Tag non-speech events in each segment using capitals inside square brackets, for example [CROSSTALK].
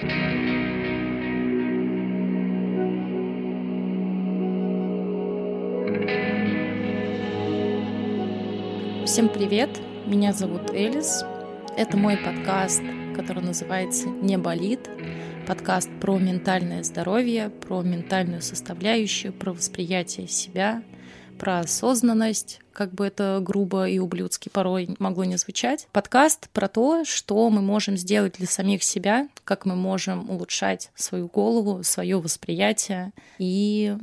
Всем привет! Меня зовут Элис. Это мой подкаст, который называется «Не болит». Подкаст про ментальное здоровье, про ментальную составляющую, про восприятие себя, про осознанность, как бы это грубо и ублюдски порой могло не звучать. Подкаст про то, что мы можем сделать для самих себя, как мы можем улучшать свою голову, свое восприятие и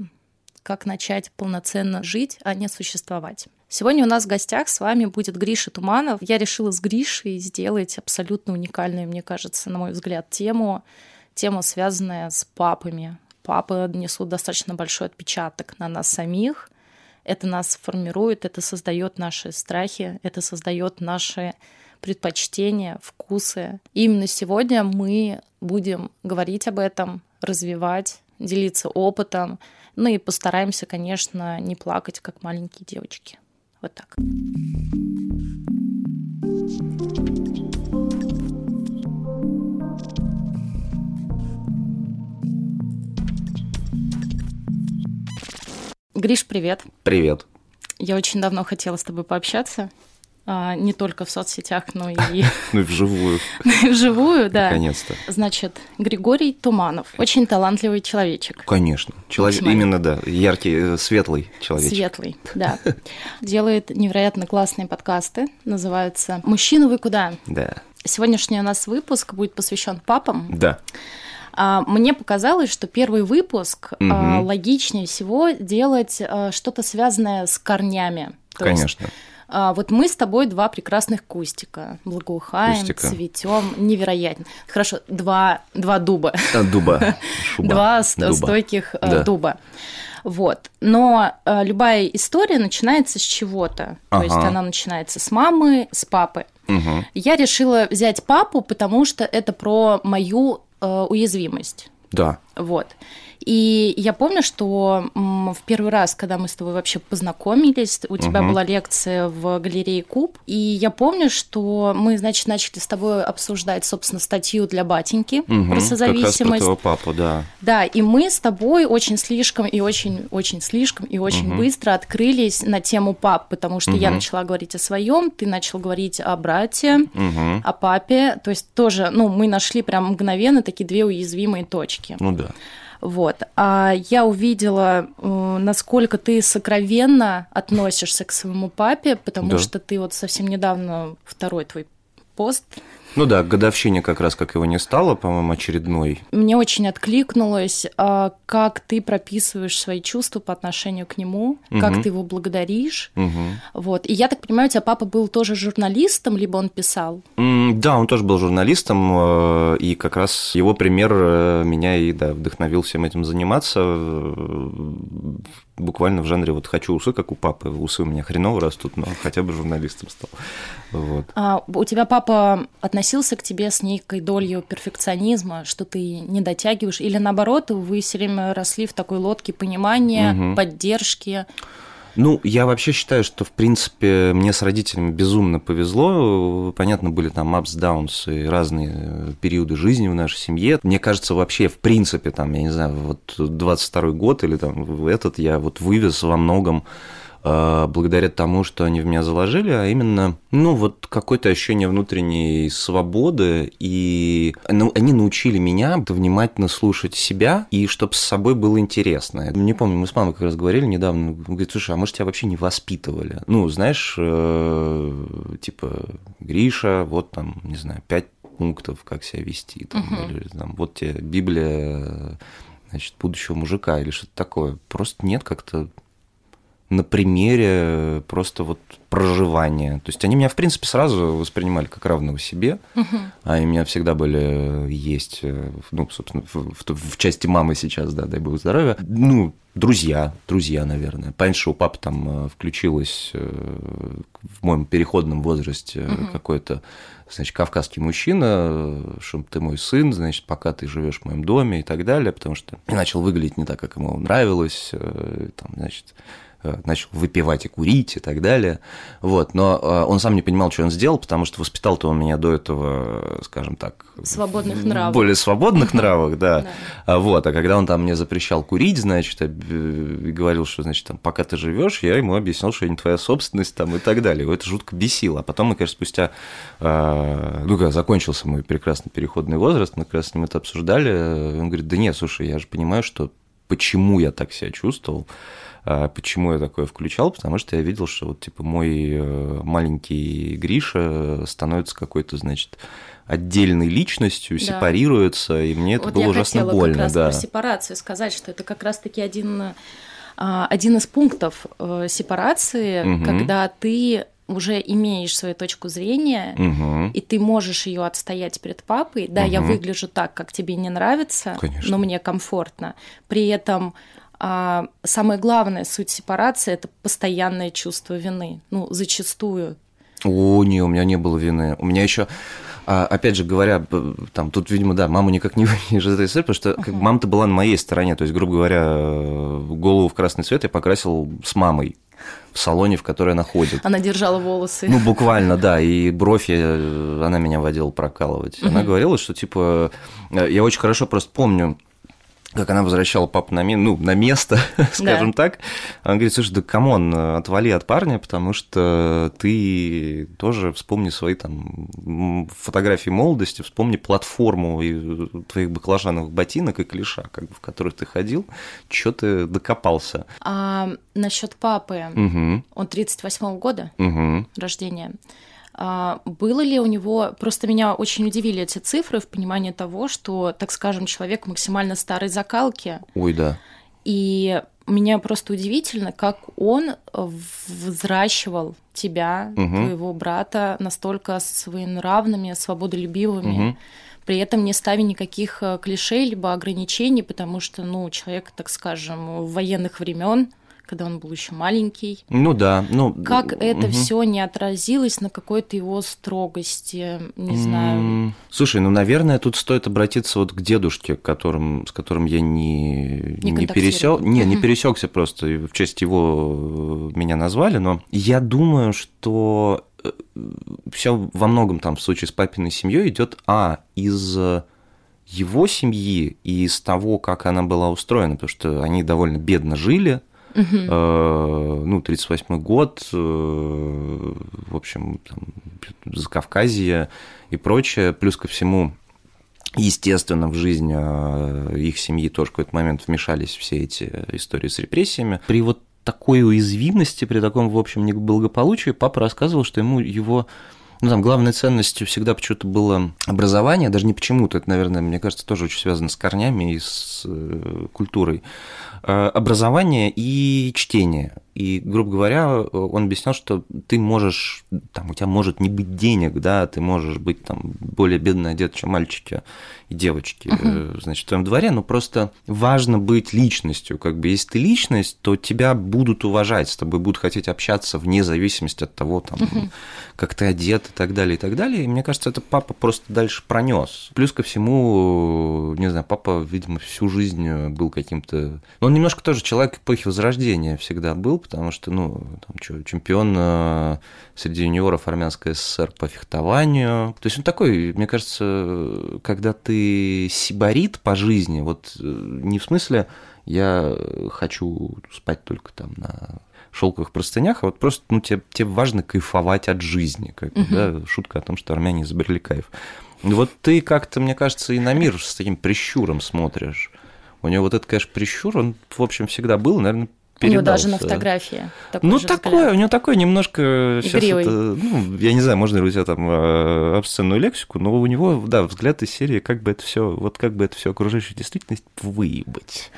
как начать полноценно жить, а не существовать. Сегодня у нас в гостях с вами будет Гриша Туманов. Я решила с Гришей сделать абсолютно уникальную, мне кажется, на мой взгляд, тему. Тема, связанная с папами. Папы несут достаточно большой отпечаток на нас самих. Это нас формирует, это создает наши страхи, это создает наши предпочтения, вкусы. И именно сегодня мы будем говорить об этом, развивать, делиться опытом, ну и постараемся, конечно, не плакать, как маленькие девочки. Вот так. Гриш, привет. Привет. Я очень давно хотела с тобой пообщаться. А, не только в соцсетях, но и... [LAUGHS] Ну и вживую. [LAUGHS] Вживую, да. Наконец-то. Значит, Григорий Туманов. Очень талантливый человечек. Конечно. Человек, именно, да. Яркий, э, светлый человечек. Светлый, [LAUGHS] да. Делает невероятно классные подкасты. Называются «Мужчина, вы куда?». Да. Сегодняшний у нас выпуск будет посвящен папам. Да. Мне показалось, что первый выпуск угу. логичнее всего делать что-то связанное с корнями. То Конечно. Есть а, вот мы с тобой два прекрасных кустика. Благоухаем, Кустика. цветем. Невероятно. Хорошо, два, два дуба. А, дуба. [LAUGHS] Шуба. Два дуба. стойких да. дуба. Вот. Но э, любая история начинается с чего-то. Ага. То есть она начинается с мамы, с папы. Угу. Я решила взять папу, потому что это про мою уязвимость. Да. Вот. И я помню, что в первый раз, когда мы с тобой вообще познакомились, у тебя угу. была лекция в галерее Куб, и я помню, что мы, значит, начали с тобой обсуждать, собственно, статью для батеньки угу, про созависимость. Как раз про папу, да. Да, и мы с тобой очень слишком и очень, очень слишком и очень угу. быстро открылись на тему пап, потому что угу. я начала говорить о своем, ты начал говорить о брате, угу. о папе, то есть тоже, ну, мы нашли прям мгновенно такие две уязвимые точки. Ну да. Вот. А я увидела, э, насколько ты сокровенно относишься к своему папе, потому да. что ты вот совсем недавно второй твой пост ну да, годовщине как раз, как его не стало, по-моему, очередной. Мне очень откликнулось, а, как ты прописываешь свои чувства по отношению к нему, угу. как ты его благодаришь. Угу. Вот. И я так понимаю, у тебя папа был тоже журналистом, либо он писал? Да, он тоже был журналистом, э, и как раз его пример э, меня и да, вдохновил всем этим заниматься буквально в жанре вот хочу усы, как у папы. Усы у меня хреново растут, но хотя бы журналистом стал. Вот. А у тебя папа относился к тебе с некой долей перфекционизма, что ты не дотягиваешь, или наоборот, вы все время росли в такой лодке понимания, угу. поддержки? Ну, я вообще считаю, что, в принципе, мне с родителями безумно повезло. Понятно, были там ups, downs и разные э, периоды жизни в нашей семье. Мне кажется, вообще, в принципе, там, я не знаю, вот 22 год или там этот я вот вывез во многом благодаря тому, что они в меня заложили, а именно, ну, вот какое-то ощущение внутренней свободы, и ну, они научили меня внимательно слушать себя, и чтобы с собой было интересно. Не помню, мы с мамой как раз говорили недавно, говорит, слушай, а может, тебя вообще не воспитывали? Ну, знаешь, э, типа, Гриша, вот там, не знаю, пять пунктов, как себя вести, там, угу. или там, вот тебе Библия, значит, будущего мужика или что-то такое. Просто нет как-то на примере просто вот проживания. То есть они меня, в принципе, сразу воспринимали как равного себе, угу. они у меня всегда были есть, ну, собственно, в, в, в части мамы сейчас, да, дай бог здоровья, ну, друзья, друзья, наверное. Что у папы там э, включилось э, в моем переходном возрасте угу. какой-то, значит, кавказский мужчина, что ты мой сын, значит, пока ты живешь в моем доме и так далее, потому что начал выглядеть не так, как ему нравилось, э, там, значит, Э, начал выпивать и курить и так далее. Вот, но э, он сам не понимал, что он сделал, потому что воспитал-то он меня до этого, скажем так... Свободных нравов. Более свободных нравах, да. А вот, а когда он там мне запрещал курить, значит, и говорил, что, значит, там, пока ты живешь, я ему объяснял, что это не твоя собственность там и так далее. Его это жутко бесило. А потом мы, конечно, спустя, э, ну, когда закончился мой прекрасный переходный возраст, мы как раз с ним это обсуждали, он говорит, да нет, слушай, я же понимаю, что почему я так себя чувствовал, почему я такое включал, потому что я видел, что вот типа мой э, маленький Гриша становится какой-то, значит, отдельной личностью, да. сепарируется, и мне это вот было ужасно больно. Я как раз да. про сепарацию сказать, что это как раз-таки один, а, один из пунктов э, сепарации, угу. когда ты уже имеешь свою точку зрения, угу. и ты можешь ее отстоять перед папой. Да, угу. я выгляжу так, как тебе не нравится, Конечно. но мне комфортно. При этом а, самая главная суть сепарации это постоянное чувство вины. Ну, зачастую. О, не, у меня не было вины. У меня еще а, опять же говоря, там, тут, видимо, да, маму никак не вынешь из этой истории, потому что как, мама-то была на моей стороне, то есть, грубо говоря, голову в красный цвет я покрасил с мамой в салоне, в которой она ходит. Она держала волосы. Ну, буквально, да, и бровь я, она меня водила прокалывать. Она говорила, что, типа, я очень хорошо просто помню, как она возвращала папу на, ну, на место, [LAUGHS] скажем да. так. Она говорит, слушай, да come on, отвали от парня, потому что ты тоже вспомни свои там фотографии молодости, вспомни платформу твоих баклажановых ботинок и клёша, как бы, в которых ты ходил, что ты докопался. А насчет папы, угу. он 38-го года угу. рождения. А, было ли у него... Просто меня очень удивили эти цифры в понимании того, что, так скажем, человек максимально старой закалки. Ой, да. И меня просто удивительно, как он взращивал тебя, угу. твоего брата, настолько своенравными, свободолюбивыми. Угу при этом не ставя никаких э, клишей либо ограничений, потому что, ну, человек, так скажем, военных времен, когда он был еще маленький. Ну да, ну. Как это угу. все не отразилось на какой-то его строгости, не знаю. Слушай, ну, наверное, тут стоит обратиться вот к дедушке, которым, с которым я не, не, не пересек, не, не пересекся просто, в честь его э, меня назвали, но я думаю, что э, все во многом там в случае с папиной семьей идет а из его семьи и из того, как она была устроена, потому что они довольно бедно жили, Угу. Ну, 38 год, э, в общем, там, Закавказье и прочее. Плюс ко всему, Естественно, в жизнь э, их семьи тоже в какой-то момент вмешались все эти истории с репрессиями. При вот такой уязвимости, при таком, в общем, неблагополучии, папа рассказывал, что ему его ну, там главной ценностью всегда почему-то было образование, даже не почему-то, это, наверное, мне кажется, тоже очень связано с корнями и с культурой. Э, образование и чтение. И, грубо говоря, он объяснял, что ты можешь, там, у тебя может не быть денег, да, ты можешь быть там более бедно одет, чем мальчики и девочки, uh-huh. значит, в твоем дворе, но просто важно быть личностью. Как бы, если ты личность, то тебя будут уважать, с тобой будут хотеть общаться вне зависимости от того, там, uh-huh. как ты одет и так далее, и так далее. И мне кажется, это папа просто дальше пронес. Плюс ко всему, не знаю, папа, видимо, всю жизнь был каким-то... Он немножко тоже человек эпохи Возрождения всегда был, потому что, ну, там, что, чемпион э, среди юниоров Армянской ССР по фехтованию. То есть он такой, мне кажется, когда ты сибарит по жизни, вот э, не в смысле я хочу спать только там на шелковых простынях, а вот просто ну, тебе, тебе важно кайфовать от жизни. Как, угу. да, шутка о том, что армяне изобрели кайф. Вот ты как-то, мне кажется, и на мир с таким прищуром смотришь. У него вот этот, конечно, прищур, он, в общем, всегда был, наверное, передался. У него даже на фотографии. Такой ну, такое, взгляд. у него такое немножко... Сейчас это, ну, я не знаю, можно ли у тебя там э, обсценную лексику, но у него, да, взгляд из серии, как бы это все, вот как бы это все окружающую действительность выебать.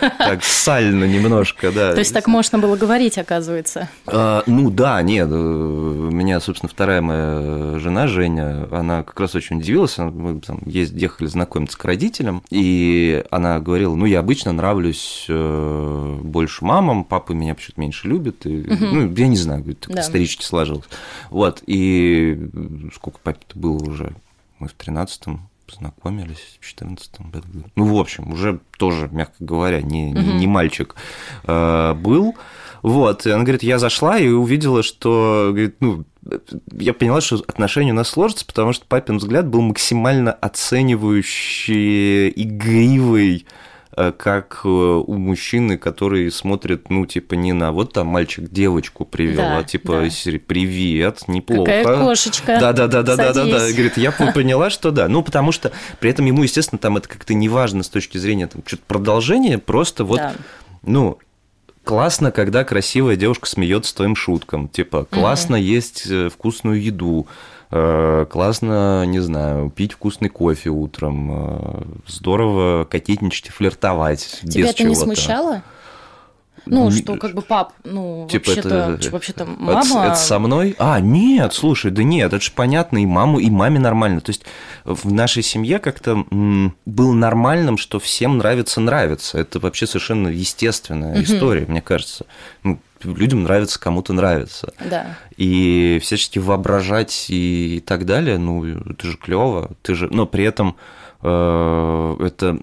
[LAUGHS] Так сально немножко, да. То есть так можно было говорить, оказывается. А, ну да, нет, э, у меня, собственно, вторая моя жена, Женя, она как раз очень удивилась, мы там ехали знакомиться к родителям, и она говорила, ну, я обычно нравлюсь э, больше мамы, мамам, папа меня почему-то меньше любит. И, угу. Ну, я не знаю, так да. исторически сложилось. Вот, и сколько папе-то было уже? Мы в тринадцатом познакомились в 14 году. Ну, в общем, уже тоже, мягко говоря, не, не, не мальчик э, был. Вот, и она говорит, я зашла и увидела, что, говорит, ну, я поняла, что отношения у нас сложатся, потому что папин взгляд был максимально оценивающий, игривый, как э, у мужчины, который смотрит, ну, типа, не на вот там мальчик девочку привел, да, а типа да. привет, неплохо. Какая кошечка. Да, да, да, да, да, да, да. Говорит, я поняла, что да. Ну, потому что при этом ему, естественно, там это как-то неважно с точки зрения там что-то продолжения, просто вот, да. ну, классно, когда красивая девушка смеется твоим шуткам. Типа, классно угу. есть э, вкусную еду. Э, классно, не знаю, пить вкусный кофе утром, э, здорово кокетничать и флиртовать. Тебя это не смущало? Ну, что как бы пап, ну, типа вообще-то, это, вообще-то мама... Это, это со мной? А, нет, слушай, да нет, это же понятно, и маму, и маме нормально. То есть в нашей семье как-то было нормальным, что всем нравится нравится. Это вообще совершенно естественная угу. история, мне кажется. Ну, людям нравится, кому-то нравится. Да. И всячески воображать и, и так далее, ну, это же клево. Ты же, но при этом э, это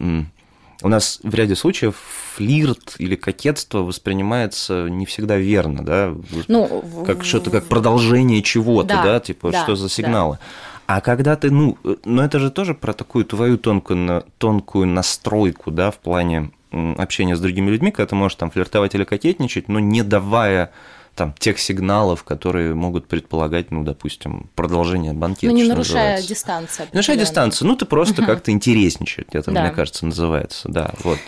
у нас в ряде случаев флирт или кокетство воспринимается не всегда верно, да, ну, как что-то как продолжение чего-то, да, да типа да, что за сигналы. Да. А когда ты, ну, ну это же тоже про такую твою тонкую, тонкую настройку, да, в плане общения с другими людьми, когда ты можешь там флиртовать или кокетничать, но не давая там тех сигналов, которые могут предполагать, ну, допустим, продолжение банкета. Ну, не нарушая называется. дистанцию. Не нарушая дистанцию, ну, ты просто как-то интересничать, это, да. мне кажется, называется, да, вот.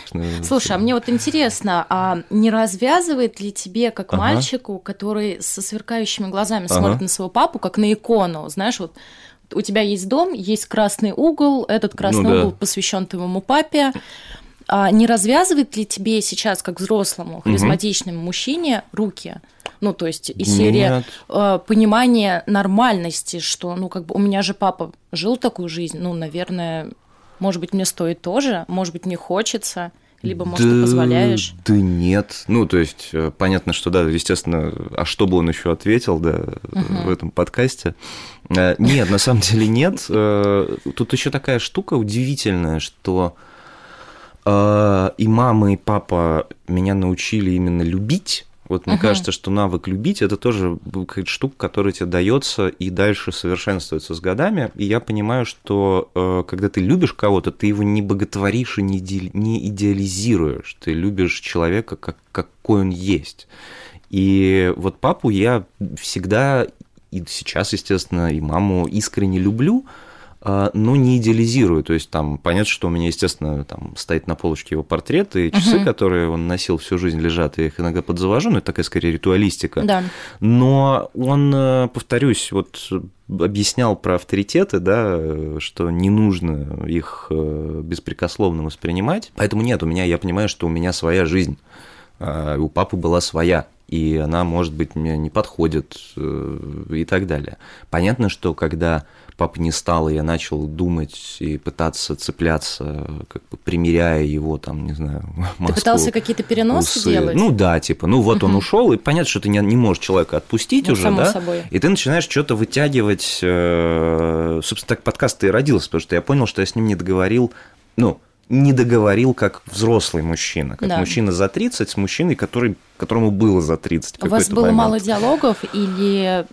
Слушай, а мне вот интересно, а не развязывает ли тебе, как ага. мальчику, который со сверкающими глазами ага. смотрит на своего папу, как на икону, знаешь, вот у тебя есть дом, есть красный угол, этот красный ну, да. угол посвящен твоему папе, а не развязывает ли тебе сейчас, как взрослому, харизматичному угу. мужчине, руки? Ну, то есть из серии э, понимания нормальности, что, ну, как бы у меня же папа жил такую жизнь, ну, наверное, может быть, мне стоит тоже, может быть, мне хочется либо, может, да, ты позволяешь? Да нет. Ну, то есть, э, понятно, что, да, естественно, а что бы он еще ответил, да, угу. в этом подкасте? Э, нет, на самом деле нет. Э, тут еще такая штука удивительная, что и мама, и папа меня научили именно любить вот мне uh-huh. кажется, что навык любить это тоже какая-то штука, которая тебе дается и дальше совершенствуется с годами. И я понимаю, что э, когда ты любишь кого-то, ты его не боготворишь и не, иде... не идеализируешь. Ты любишь человека, как, какой он есть. И вот папу я всегда и сейчас, естественно, и маму искренне люблю, но не идеализирую. То есть там понятно, что у меня, естественно, там стоит на полочке его портрет, и часы, угу. которые он носил всю жизнь, лежат, я их иногда подзавожу, но это такая скорее ритуалистика. Да. Но он, э, повторюсь, вот объяснял про авторитеты, да, что не нужно их э, беспрекословно воспринимать. Поэтому нет, у меня, я понимаю, что у меня своя жизнь, а у папы была своя и она, может быть, мне не подходит э, и так далее. Понятно, что когда папа не стал, и я начал думать и пытаться цепляться, как бы примеряя его, там, не знаю, [LAUGHS] Москву, Ты пытался какие-то переносы усы. делать? Ну да, типа, ну вот угу. он ушел, и понятно, что ты не, не можешь человека отпустить ну, уже, да? Собой. И ты начинаешь что-то вытягивать. Э, собственно, так подкаст и родился, потому что я понял, что я с ним не договорил, ну, не договорил как взрослый мужчина, как да. мужчина за 30 с мужчиной, который, которому было за 30. У вас было момент. мало диалогов или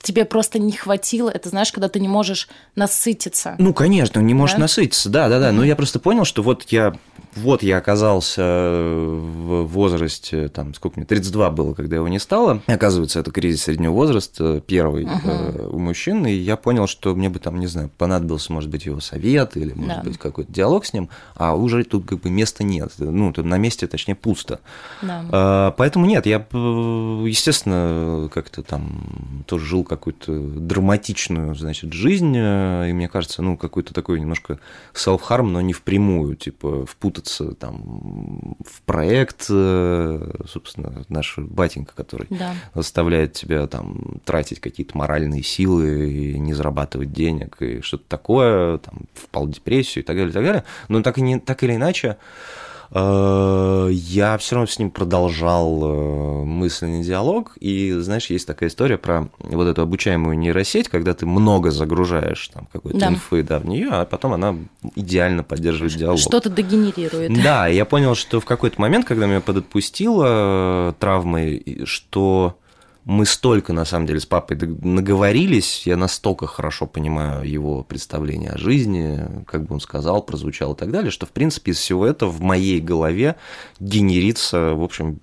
тебе просто не хватило? Это знаешь, когда ты не можешь насытиться. Ну, конечно, не можешь да? насытиться, да, да, да. Но я просто понял, что вот я вот я оказался в возрасте, там, сколько мне, 32 было, когда его не стало. Оказывается, это кризис среднего возраста, первый uh-huh. у мужчин, и я понял, что мне бы там, не знаю, понадобился, может быть, его совет или, может да. быть, какой-то диалог с ним, а уже тут как бы места нет, ну, тут на месте, точнее, пусто. Да. А, поэтому нет, я, естественно, как-то там тоже жил какую-то драматичную, значит, жизнь, и мне кажется, ну, какой-то такой немножко self-harm, но не впрямую, типа, впутаться вкладываться там в проект, э, собственно, наш батенька, который да. заставляет тебя там тратить какие-то моральные силы и не зарабатывать денег и что-то такое, там, впал в депрессию и так далее, и так далее. Но так, и не, так или иначе, э, я все равно с ним продолжал э, мысленный диалог. И, знаешь, есть такая история про вот эту обучаемую нейросеть, когда ты много загружаешь там какой-то да. инфы да, в нее, а потом она идеально поддерживает диалог. Что-то дегенерирует. Да, [LAUGHS] я понял, что в какой-то момент, когда меня подотпустило травмой, что мы столько, на самом деле, с папой наговорились, я настолько хорошо понимаю его представление о жизни, как бы он сказал, прозвучал и так далее, что, в принципе, из всего этого в моей голове генерится, в общем,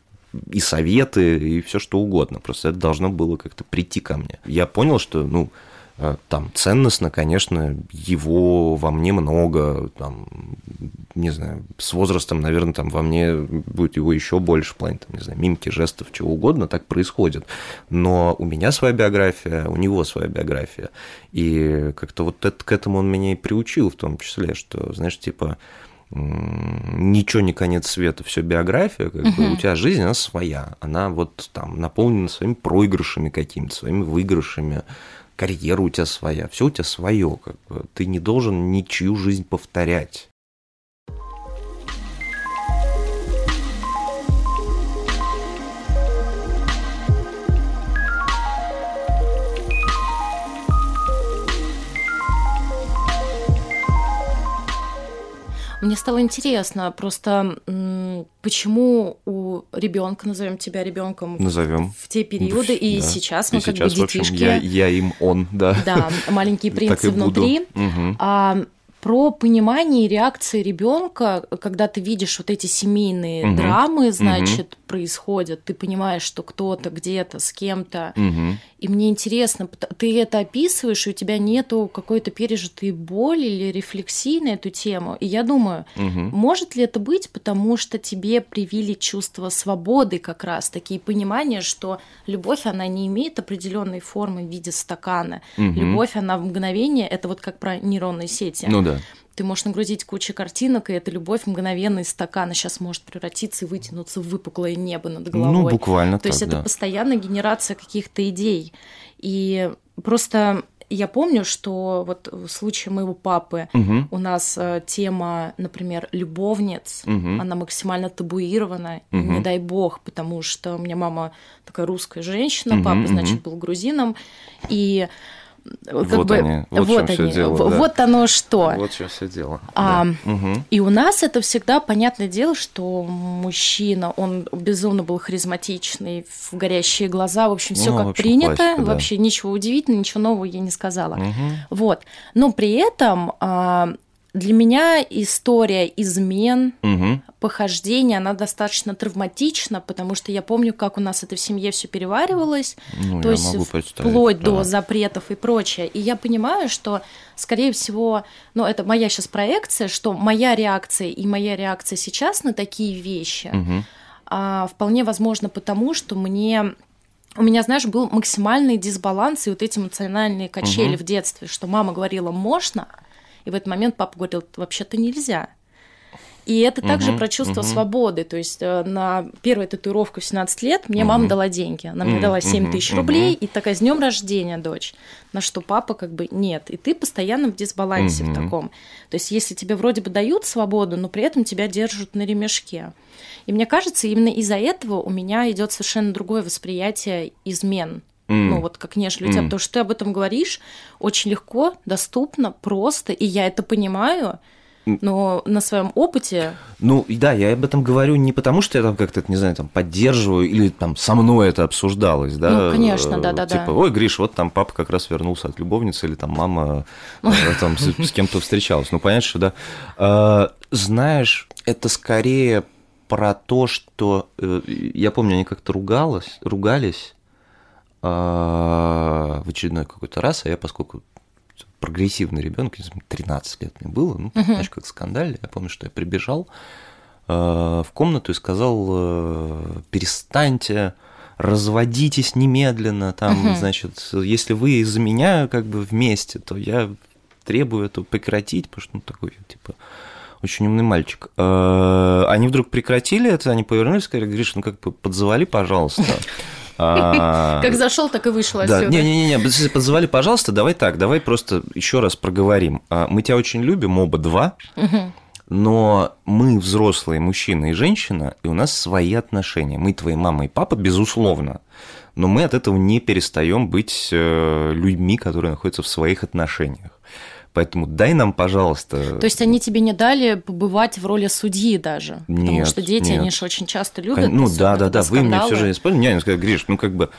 и советы, и все что угодно. Просто это должно было как-то прийти ко мне. Я понял, что, ну, там ценностно, конечно, его во мне много, там, не знаю, с возрастом, наверное, там во мне будет его еще больше в плане, там, не знаю, мимки, жестов, чего угодно, так происходит. Но у меня своя биография, у него своя биография. И как-то вот это, к этому он меня и приучил в том числе, что, знаешь, типа, ничего не конец света, все биография, как uh-huh. бы у тебя жизнь, она своя, она вот там наполнена своими проигрышами какими-то, своими выигрышами, карьера у тебя своя, все у тебя свое, как бы. ты не должен ничью жизнь повторять. Мне стало интересно, просто почему у ребенка, назовем тебя ребенком, назовем в те периоды, и да. сейчас мы и как сейчас, бы детишки. В общем, я, я им он, да. Да, маленькие [LAUGHS] принцы внутри. Угу. А, про понимание реакции ребенка, когда ты видишь вот эти семейные угу. драмы, значит, угу. происходят, ты понимаешь, что кто-то где-то с кем-то. Угу. И мне интересно, ты это описываешь, и у тебя нету какой-то пережитой боли или рефлексии на эту тему. И я думаю, угу. может ли это быть, потому что тебе привили чувство свободы как раз, такие понимания, что любовь, она не имеет определенной формы в виде стакана. Угу. Любовь, она в мгновение, это вот как про нейронные сети. Ну да. Ты можешь нагрузить кучу картинок, и эта любовь мгновенно из стакана сейчас может превратиться и вытянуться в выпуклое небо над головой. Ну, буквально То так, есть да. это постоянная генерация каких-то идей. И просто я помню, что вот в случае моего папы угу. у нас э, тема, например, любовниц, угу. она максимально табуирована, угу. не дай бог, потому что у меня мама такая русская женщина, угу, папа, значит, был грузином, и как вот бы, они, вот, вот они, дело, да. вот оно что. Вот что все дело. А, да. угу. И у нас это всегда понятное дело, что мужчина, он безумно был харизматичный, в горящие глаза, в общем, все ну, как общем, принято, классика, да. вообще ничего удивительного, ничего нового я не сказала. Угу. Вот, но при этом а, для меня история измен, угу. похождения, она достаточно травматична, потому что я помню, как у нас это в семье все переваривалось, ну, то есть вплоть да. до запретов и прочее. И я понимаю, что, скорее всего, ну это моя сейчас проекция, что моя реакция и моя реакция сейчас на такие вещи угу. а, вполне возможно потому, что мне у меня, знаешь, был максимальный дисбаланс и вот эти эмоциональные качели угу. в детстве, что мама говорила можно, и в этот момент папа говорил, вообще-то нельзя. И это угу, также про чувство угу. свободы. То есть э, на первую татуировку в 17 лет мне угу. мама дала деньги. Она мне дала 7 тысяч угу, рублей, и такая, с днем рождения, дочь. На что папа как бы нет. И ты постоянно в дисбалансе угу. в таком. То есть если тебе вроде бы дают свободу, но при этом тебя держат на ремешке. И мне кажется, именно из-за этого у меня идет совершенно другое восприятие измен. Mm. Ну, вот как нежели mm. тебя, потому что ты об этом говоришь очень легко, доступно, просто, и я это понимаю, но на своем опыте. Ну, да, я об этом говорю не потому, что я там как-то, не знаю, там поддерживаю или там со мной это обсуждалось, да. Ну, конечно, да, да, типа, да. ой, Гриш, вот там папа как раз вернулся от любовницы или там мама э, там с, кем-то встречалась. Ну, понятно, что да. А, знаешь, это скорее про то, что э, я помню, они как-то ругалась, ругались в очередной какой-то раз, а я, поскольку прогрессивный ребенок, 13 лет мне было, ну, uh-huh. знаешь, как скандаль, я помню, что я прибежал а, в комнату и сказал, э, перестаньте, разводитесь немедленно, там, uh-huh. значит, если вы из-за меня как бы вместе, то я требую это прекратить, потому что, ну, такой, типа, очень умный мальчик. А, они вдруг прекратили это, они повернулись, сказали, Гриш, ну как бы подзывали, пожалуйста. [LAUGHS] А, как зашел, так и вышел отсюда. Не-не-не, позвали, пожалуйста, давай так, давай просто еще раз проговорим. А, мы тебя очень любим, оба два. Но мы взрослые мужчина и женщина, и у нас свои отношения. Мы твои мама и папа, безусловно. Но мы от этого не перестаем быть э, людьми, которые находятся в своих отношениях. Поэтому дай нам, пожалуйста. То есть они тебе не дали побывать в роли судьи даже? Нет, потому что дети, нет. они же очень часто любят. Ну да, да, да. Вы мне все же. Не, я сказал, Гриш, ну как бы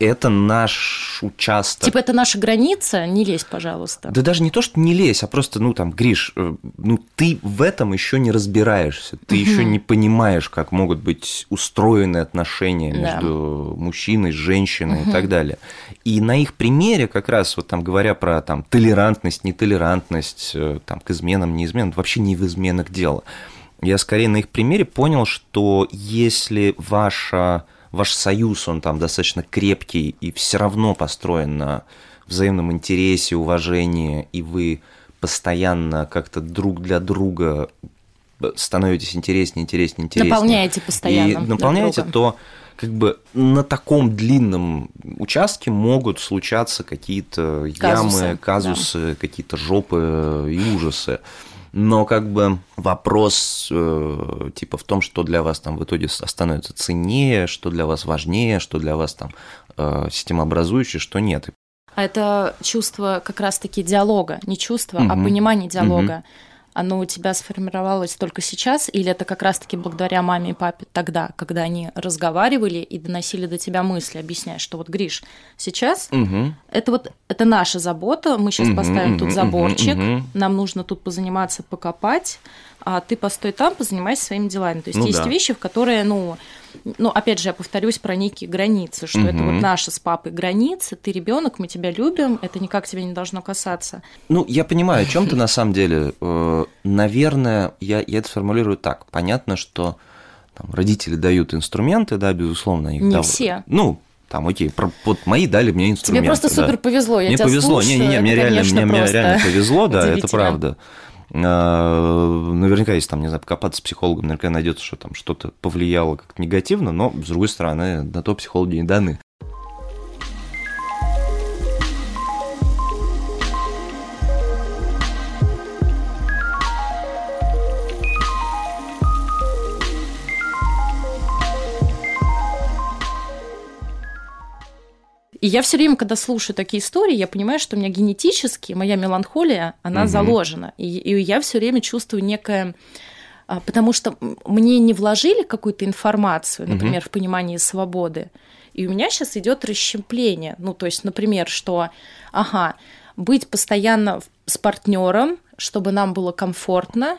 это наш участок. Типа это наша граница, не лезь, пожалуйста. Да даже не то, что не лезь, а просто, ну там, Гриш, э, ну ты в этом еще не разбираешься, ты еще не понимаешь, как могут быть устроены отношения Да. между мужчиной, женщиной и так далее. И на их примере, как раз вот там говоря про там толерантность, нетолерантность, э, там к изменам, не изменам, вообще не в изменах дело. Я скорее на их примере понял, что если ваша, ваш союз, он там достаточно крепкий и все равно построен на взаимном интересе, уважении, и вы постоянно как-то друг для друга становитесь интереснее, интереснее, интереснее. Наполняете постоянно И друг наполняете, друга. то как бы на таком длинном участке могут случаться какие-то ямы, казусы, какие-то жопы и ужасы. Но как бы вопрос э, типа в том, что для вас там в итоге становится ценнее, что для вас важнее, что для вас там э, системообразующее, что нет. А это чувство как раз-таки диалога, не чувство, а Мгм. понимание диалога. Оно у тебя сформировалось только сейчас, или это как раз-таки благодаря маме и папе тогда, когда они разговаривали и доносили до тебя мысли, объясняя, что вот, Гриш, сейчас Мгм. это вот это наша забота, мы сейчас Мгм, поставим мгм, тут заборчик, мгм. нам нужно тут позаниматься, покопать, а ты постой там, позанимайся своими делами. То есть Ну есть да. вещи, в которые, ну, ну, опять же, я повторюсь про некие границы, что это вот наши с папой границы, ты ребенок, мы тебя любим, это никак тебя не должно касаться. Ну, я понимаю, о чем ты [LAUGHS] на самом деле. Э, Наверное, я, я это сформулирую так. Понятно, что там, родители дают инструменты, да, безусловно. Их Не дав- все. Ну, там, окей, про- вот мои дали мне инструменты. Тебе просто да. супер повезло, я мне тебя повезло, не-не-не, мне реально, мне, мне реально повезло, да, это правда. А, Наверняка, если там, не знаю, покопаться с психологом, наверняка найдется, что там что-то повлияло как-то негативно, но, с другой стороны, на то психологи не даны. И я все время, когда слушаю такие истории, я понимаю, что у меня генетически моя меланхолия, она Мгм. заложена. И, и я все время чувствую некое... а, Потому что мне не вложили какую-то информацию, например, в понимании свободы. И у меня сейчас идет расщепление. Ну, то есть, например, что, ага, быть постоянно с партнером, чтобы нам было комфортно,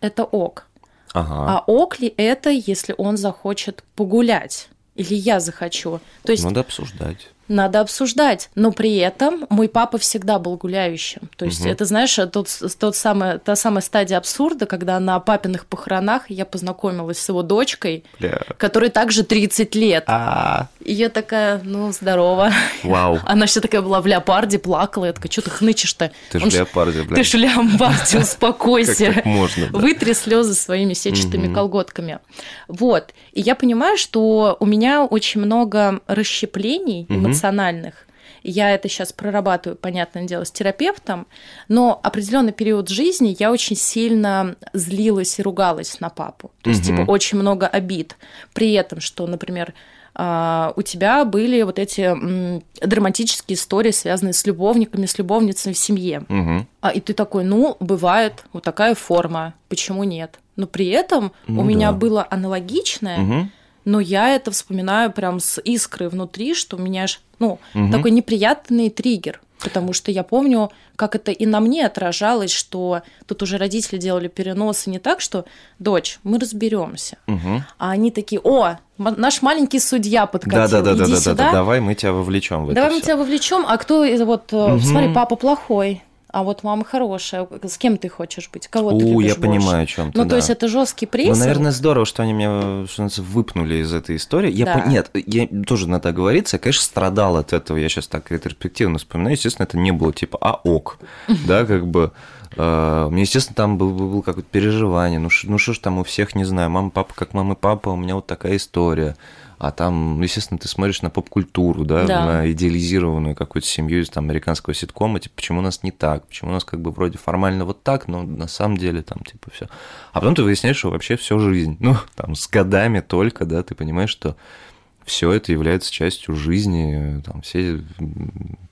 это ок. Ага. А ок ли это, если он захочет погулять? Или я захочу? То есть Надо обсуждать. Надо обсуждать, но при этом мой папа всегда был гуляющим. То есть Мгм. это, знаешь, тот, тот самый, та самая стадия абсурда, когда на папиных похоронах я познакомилась с его дочкой, Бля. которой также 30 лет. А, И я такая, ну, здорово. вау. [LAUGHS] Она все такая была в леопарде, плакала. Я такая, что ты хнычешь-то? Ты же ж- леопарде, бля. Ты ж в леопарде, [LAUGHS] Как успокойся. так можно? Вытри слезы своими сетчатыми колготками. Вот. И я понимаю, что у меня очень много расщеплений Мгм. Эмоциональных. Я это сейчас прорабатываю, понятное дело, с терапевтом, но определенный период жизни я очень сильно злилась и ругалась на папу. То есть, типа, очень много обид. При этом, что, например, а, у тебя были вот эти драматические истории, связанные с любовниками, с любовницами в семье. Мгм. А, и ты такой, ну, бывает, вот такая форма, почему нет? Но при этом Ну у меня да. было аналогичное, Мгм. Но я это вспоминаю прям с искрой внутри, что у меня ж, ну, Мгм. такой неприятный триггер. Потому что я помню, как это и на мне отражалось, что тут уже родители делали переносы не так, что дочь, мы разберемся. Мгм. А они такие, о, наш маленький судья подкатил, Да, да, да, да, иди да, да, сюда, да, давай мы тебя вовлечем в это. Давай мы всё. тебя вовлечем, а кто из вот, э, Мгм. смотри, папа плохой, а вот мама хорошая. С кем ты хочешь быть? Кого ты У, любишь я понимаю, о чем ты. Ну, да. то есть это жесткий Ну, прессинг. наверное, здорово, что они меня что выпнули из этой истории. Я Да. пон- Нет, я тоже надо говориться, я, конечно, страдал от этого. Я сейчас так ретроспективно вспоминаю. Естественно, это не было типа, а ок. Да, как бы Э, меня, естественно, там был, был, был какое-то переживание. Ну, ш, ну что ж там у всех, не знаю, мама, папа, как мама и папа, у меня вот такая история. А там, естественно, ты смотришь на поп-культуру, да, Да. на идеализированную какую-то семью из там американского ситкома, типа, почему у нас не так, почему у нас как бы вроде формально вот так, но на самом деле там типа все. А потом ты выясняешь, что вообще всю жизнь, ну, там, с годами только, да, ты понимаешь, что все это является частью жизни, там, все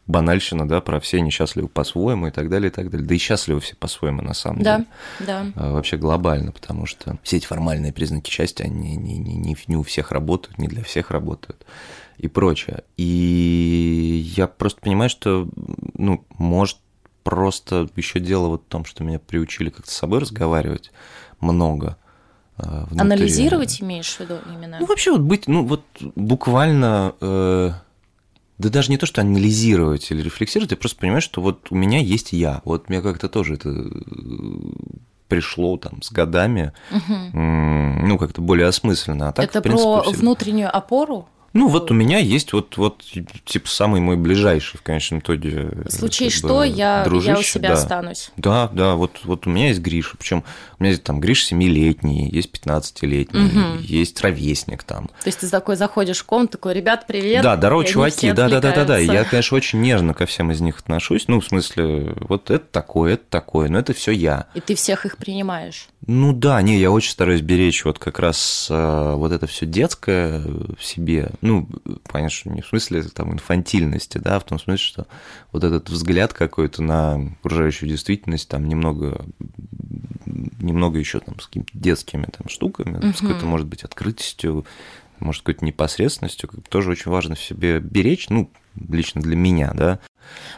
банальщина, да, про все несчастливы по-своему и так далее, и так далее. Да и счастливы все по-своему на самом Да, деле. да. А, Вообще глобально, потому что все эти формальные признаки счастья, они не, не, не, не у всех работают, не для всех работают и прочее. И я просто понимаю, что, ну, может, просто еще дело вот в том, что меня приучили как-то с собой разговаривать много. А, внутри. Анализировать имеешь в виду именно? Ну, вообще вот быть, ну, вот буквально, э, да даже не то, что анализировать или рефлексировать, я просто понимаю, что вот у меня есть я. Вот мне как-то тоже это э, пришло там с годами, м, ну, как-то более осмысленно. А так, Это принципе, про всегда- внутреннюю опору? Ну, вот у меня есть вот, вот, типа, самый мой ближайший, в конечном итоге. В случае как бы, что, я, я у дружище, себя да. останусь. Да, да, вот, вот у меня есть Гриша, причем у меня есть там Гриш 7-летний, есть 15-летний, есть ровесник там. То есть ты такой заходишь в комнату, такой, ребят, привет. Да, здорово, чуваки, да, да, да, да, да. Я, конечно, очень нежно ко всем из них отношусь. Ну, в смысле, вот это такое, это такое, но это все я. И ты всех их принимаешь. Ну да, не, я очень стараюсь беречь вот как раз э, вот это все детское в себе. Ну, что не в смысле там инфантильности, да, а в том смысле, что вот этот взгляд какой-то на окружающую действительность там немного немного еще там с какими-то детскими там штуками, с какой-то, может быть, открытостью, может, какой-то непосредственностью, тоже очень важно в себе беречь, ну, лично для меня, да.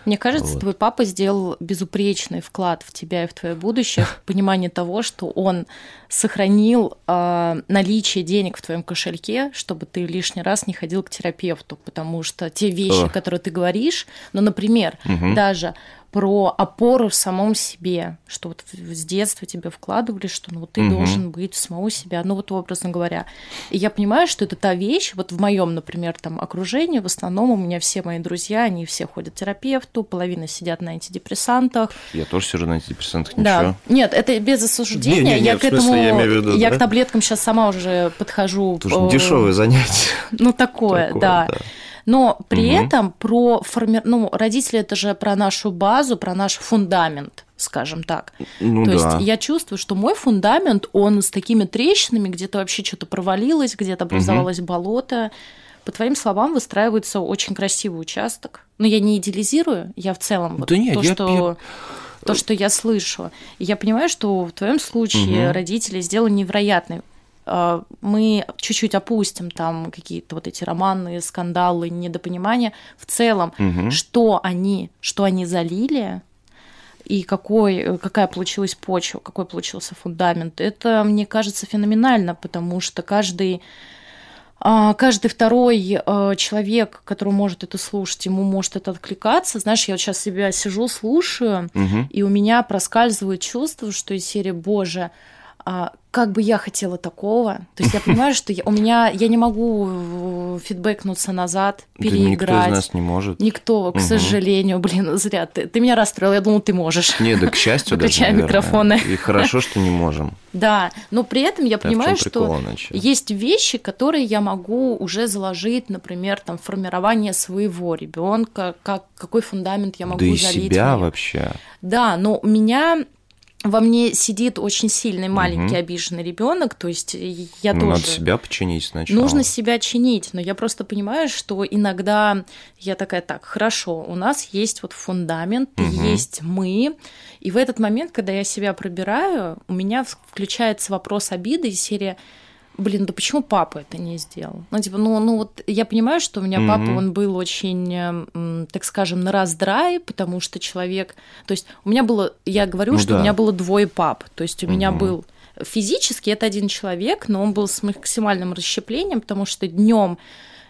Мне кажется, Вот. твой папа сделал безупречный вклад в тебя и в твое будущее, [LAUGHS] в понимание того, что он сохранил э, наличие денег в твоем кошельке, чтобы ты лишний раз не ходил к терапевту, потому что те вещи, Ох. которые ты говоришь, ну, например, Мгм. даже про опору в самом себе, что вот с детства тебе вкладывали, что ну вот ты Мгм. должен быть самого себя, ну вот образно говоря. И я понимаю, что это та вещь, вот в моем, например, там окружении, в основном у меня все мои друзья, они все ходят к терапевту, половина сидят на антидепрессантах. Я тоже сижу на антидепрессантах, Да. ничего. Нет, это без осуждения. Не-не-не, я в к этому, смысле, я имею в виду, я да. к таблеткам сейчас сама уже подхожу. Это же э, дешевое занятие. Ну такое, Такое, да. да. Но при Мгм. этом про форми... ну, родители это же про нашу базу, про наш фундамент, скажем так. Ну То да. есть я чувствую, что мой фундамент, он с такими трещинами, где-то вообще что-то провалилось, где-то образовалось болото. По твоим словам, выстраивается очень красивый участок. Но я не идеализирую, я в целом вот Да нет, то, я- что то, что я слышу. И я понимаю, что в твоем случае Мгм. родители сделали невероятный мы чуть-чуть опустим там какие-то вот эти романы, скандалы, недопонимания. В целом, Мгм. что они, что они залили, и какой, какая получилась почва, какой получился фундамент, это, мне кажется, феноменально, потому что каждый а, каждый второй э, человек, который может это слушать, ему может это откликаться. Знаешь, я вот сейчас себя сижу, слушаю, Мгм. и у меня проскальзывает чувство, что из серии «Боже, а, как бы я хотела такого». То есть я понимаю, что я- у меня я не могу э, фидбэкнуться назад, Да никто переиграть. из нас не может. Никто, к Мгм. сожалению, блин, зря ты. Ты меня расстроил, я думал, ты можешь. Не, да к счастью [LAUGHS] даже, Выключаем наверное. микрофоны. И хорошо, что не можем. Да, но при этом я А понимаю, прикол что иначе? есть вещи, которые я могу уже заложить, например, там формирование своего ребенка, как какой фундамент я могу Да и залить. в себя неё. вообще. Да, но у меня во мне сидит очень сильный маленький Мгм. обиженный ребенок, то есть я ну, тоже. надо себя починить сначала. Нужно себя чинить, но я просто понимаю, что иногда я такая, так, хорошо, у нас есть вот фундамент, Мгм. есть мы, и в этот момент, когда я себя пробираю, у меня включается вопрос обиды из серии, блин, да почему папа это не сделал? Ну, типа, ну, ну вот я понимаю, что у меня папа, Мгм. он был очень, так скажем, на раздрае, потому что человек, то есть у меня было, я говорю, Ну что у да. меня было двое пап, то есть у меня Мгм. был Физически это один человек, но он был с максимальным расщеплением, потому что днем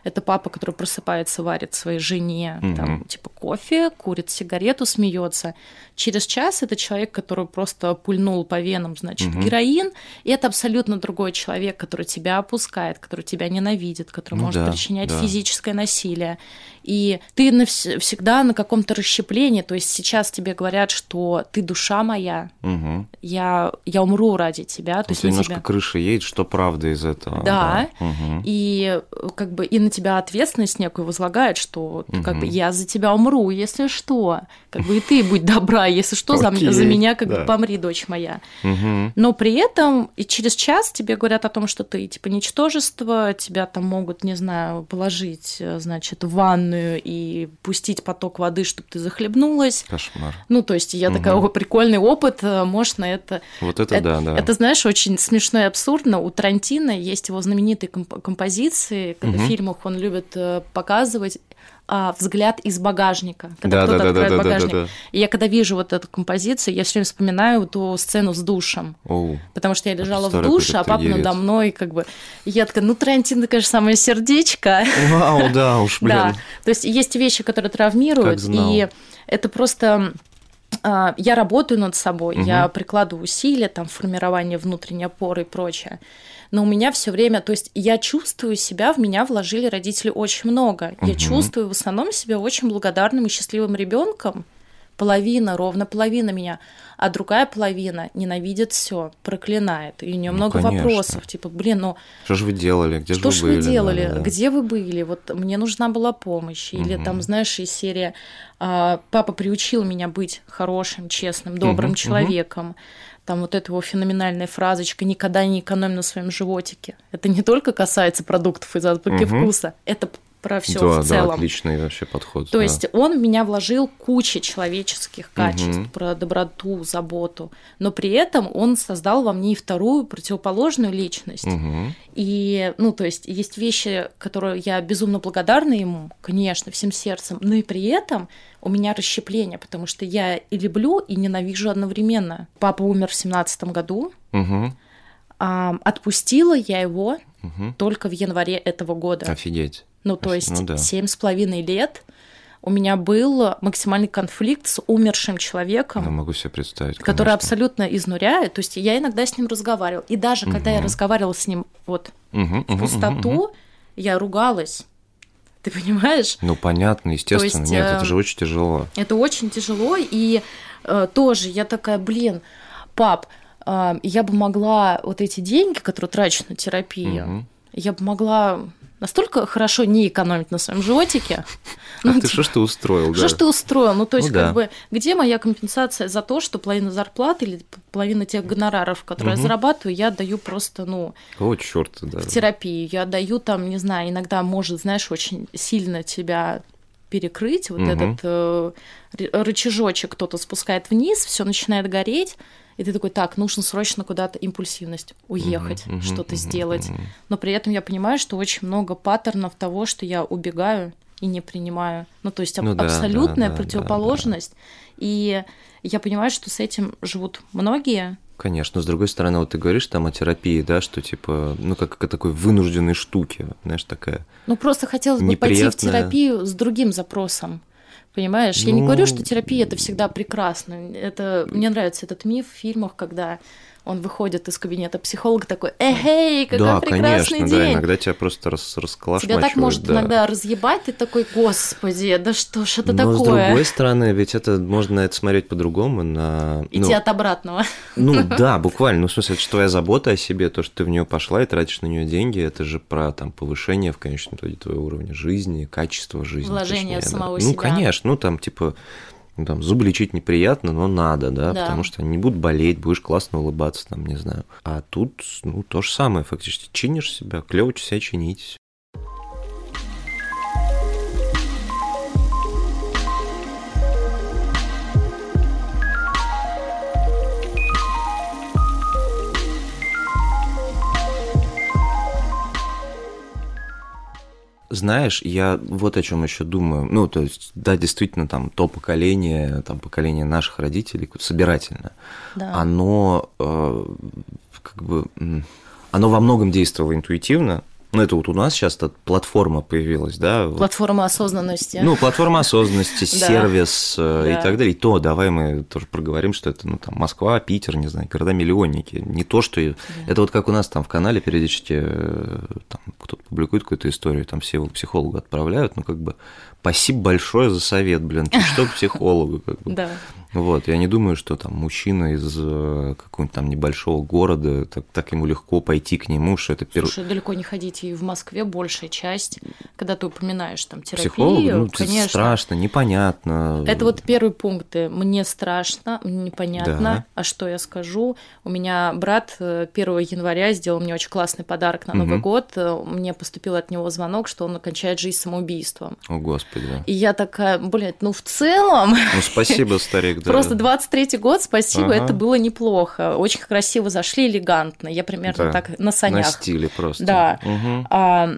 Это папа, который просыпается, варит своей жене угу. там, типа кофе, курит сигарету, смеется. Через час это человек, который просто пульнул по венам, значит, угу. героин. И это абсолютно другой человек, который тебя опускает, который тебя ненавидит, который ну, может да, причинять да. физическое насилие. И ты навс- всегда на каком-то расщеплении. То есть сейчас тебе говорят, что ты душа моя, угу. я, я умру ради тебя. То есть немножко тебя... крыша едет, что правда из этого. Да. да. Угу. И как бы и на тебя ответственность некую возлагает, что угу. как бы я за тебя умру, если что. Как бы и ты будь добра, если что, за, за меня как да. бы помри, дочь моя. Угу. Но при этом и через час тебе говорят о том, что ты типа ничтожество, тебя там могут, не знаю, положить, значит, в ванную и пустить поток воды, чтобы ты захлебнулась. Кошмар. Ну, то есть я угу. такая, о, прикольный опыт, можно это... Вот это, это да, да. Это, знаешь, очень смешно и абсурдно. У Тарантино есть его знаменитые комп- композиции, угу. в фильмах он любит э, показывать а, взгляд из багажника, когда да, кто-то да, открывает да, багажник. Да, да, да. И я когда вижу вот эту композицию, я все время вспоминаю ту сцену с душем, Оу, потому что я лежала в душе, а папа надо мной как бы, и я такая, ну Тарантино, конечно, самое сердечко. Вау, да [LAUGHS] уж, блин. Да, то есть есть вещи, которые травмируют, и это просто а, я работаю над собой, угу. я прикладываю усилия, там, формирование внутренней опоры и прочее но у меня все время, то есть я чувствую себя, в меня вложили родители очень много. Угу. Я чувствую в основном себя очень благодарным и счастливым ребенком. Половина, ровно половина меня, а другая половина ненавидит все, проклинает. И у нее ну, много конечно. вопросов, типа, блин, ну что же вы делали, где что же вы были? Что делали, да, да. где вы были? Вот мне нужна была помощь, или угу. там, знаешь, из серии «А, папа приучил меня быть хорошим, честным, добрым угу, человеком. Угу там вот эта его феноменальная фразочка «никогда не экономь на своем животике». Это не только касается продуктов из азбуки угу. вкуса, это про все да, в целом. Да, отличный вообще подход. То да. есть он в меня вложил кучу человеческих качеств, угу. про доброту, заботу, но при этом он создал во мне и вторую противоположную личность. Угу. И, ну, то есть есть вещи, которые я безумно благодарна ему, конечно, всем сердцем, но и при этом у меня расщепление, потому что я и люблю, и ненавижу одновременно. Папа умер в семнадцатом году. Угу. А, отпустила я его угу. только в январе этого года. Офигеть. Ну, то есть семь с половиной лет у меня был максимальный конфликт с умершим человеком. Я могу себе представить. Который конечно. абсолютно изнуряет. То есть я иногда с ним разговаривала. И даже угу. когда я разговаривала с ним вот угу, в пустоту, угу, угу. я ругалась. Ты понимаешь? Ну, понятно, естественно. есть, Нет, это же очень тяжело. Это очень тяжело. И э, тоже я такая, блин, пап, э, я бы могла вот эти деньги, которые трачу на терапию, угу. Я бы могла настолько хорошо не экономить на своем животике. Ну, а ты типа, что ж ты устроил, да? Что ж ты устроил? Ну, то есть, ну, как да. бы, где моя компенсация за то, что половина зарплаты или половина тех гонораров, которые угу. я зарабатываю, я даю просто, ну... О, черт, да. В терапию. Я даю там, не знаю, иногда может, знаешь, очень сильно тебя перекрыть, вот угу. этот э, рычажочек кто-то спускает вниз, все начинает гореть, и ты такой, так, нужно срочно куда-то импульсивность, уехать, uh-huh, что-то uh-huh, сделать. Но при этом я понимаю, что очень много паттернов того, что я убегаю и не принимаю. Ну, то есть ну, аб- абсолютная да, да, противоположность. Да, да. И я понимаю, что с этим живут многие. Конечно, с другой стороны, вот ты говоришь там о терапии, да, что типа, ну как о такой вынужденной штуке, знаешь, такая. Ну просто хотелось бы пойти в терапию с другим запросом. Понимаешь? Я не говорю, что ну, терапия это всегда прекрасно. Это мне нравится этот миф в фильмах, когда он выходит из кабинета психолога такой, эй, какой да, прекрасный конечно, день. Да, иногда тебя просто рас расколошмачивают. Тебя так может да. иногда разъебать, ты такой, господи, да что ж это Но такое? с другой стороны, ведь это можно на это смотреть по-другому. На, Идти ну, от обратного. Ну [LAUGHS] да, буквально. Ну, в смысле, это же твоя забота о себе, то, что ты в нее пошла и тратишь на нее деньги, это же про там повышение в конечном итоге твоего уровня жизни, качества жизни. Вложение точнее, самого да. себя. Ну, конечно, ну там типа ну, там, зубы лечить неприятно, но надо, да, да, потому что они не будут болеть, будешь классно улыбаться, там, не знаю. А тут, ну, то же самое, фактически, чинишь себя, клево себя чинить, Знаешь, я вот о чем еще думаю. Ну, то есть, да, действительно, там то поколение, там поколение наших родителей, собирательно, да. оно э, как бы оно во многом действовало интуитивно, Ну, это вот у нас сейчас эта платформа появилась, да? Платформа осознанности. Ну, платформа осознанности, [LAUGHS] сервис э, и так далее. И то давай мы тоже проговорим, что это, ну, там, Москва, Питер, не знаю, города-миллионники. Не то, что... Это вот как у нас там в канале периодически э, там кто-то публикует какую-то историю, там все его психологу отправляют, ну, как бы спасибо большое за совет, блин, что [LAUGHS] психологу, как бы. Да. Вот, я не думаю, что там мужчина из э, какого-нибудь там небольшого города, так, так ему легко пойти к нему, что это первый... Слушай, далеко не ходите, и в Москве большая часть, когда ты упоминаешь там терапию, Психолог, ну, конечно. страшно, непонятно. Это вот первые пункты. Мне страшно, непонятно, да. а что я скажу? У меня брат 1 э, января сделал мне очень классный подарок на Новый угу. год. Мне поступил от него звонок, что он окончает жизнь самоубийством. О, Господи. И я такая, блядь, ну в целом... Ну, спасибо, [LAUGHS] старик да. Просто 23-й год, спасибо, ага. это было неплохо. Очень красиво зашли, элегантно. Я примерно да. так на санях. На стиле просто. Да. Угу. А,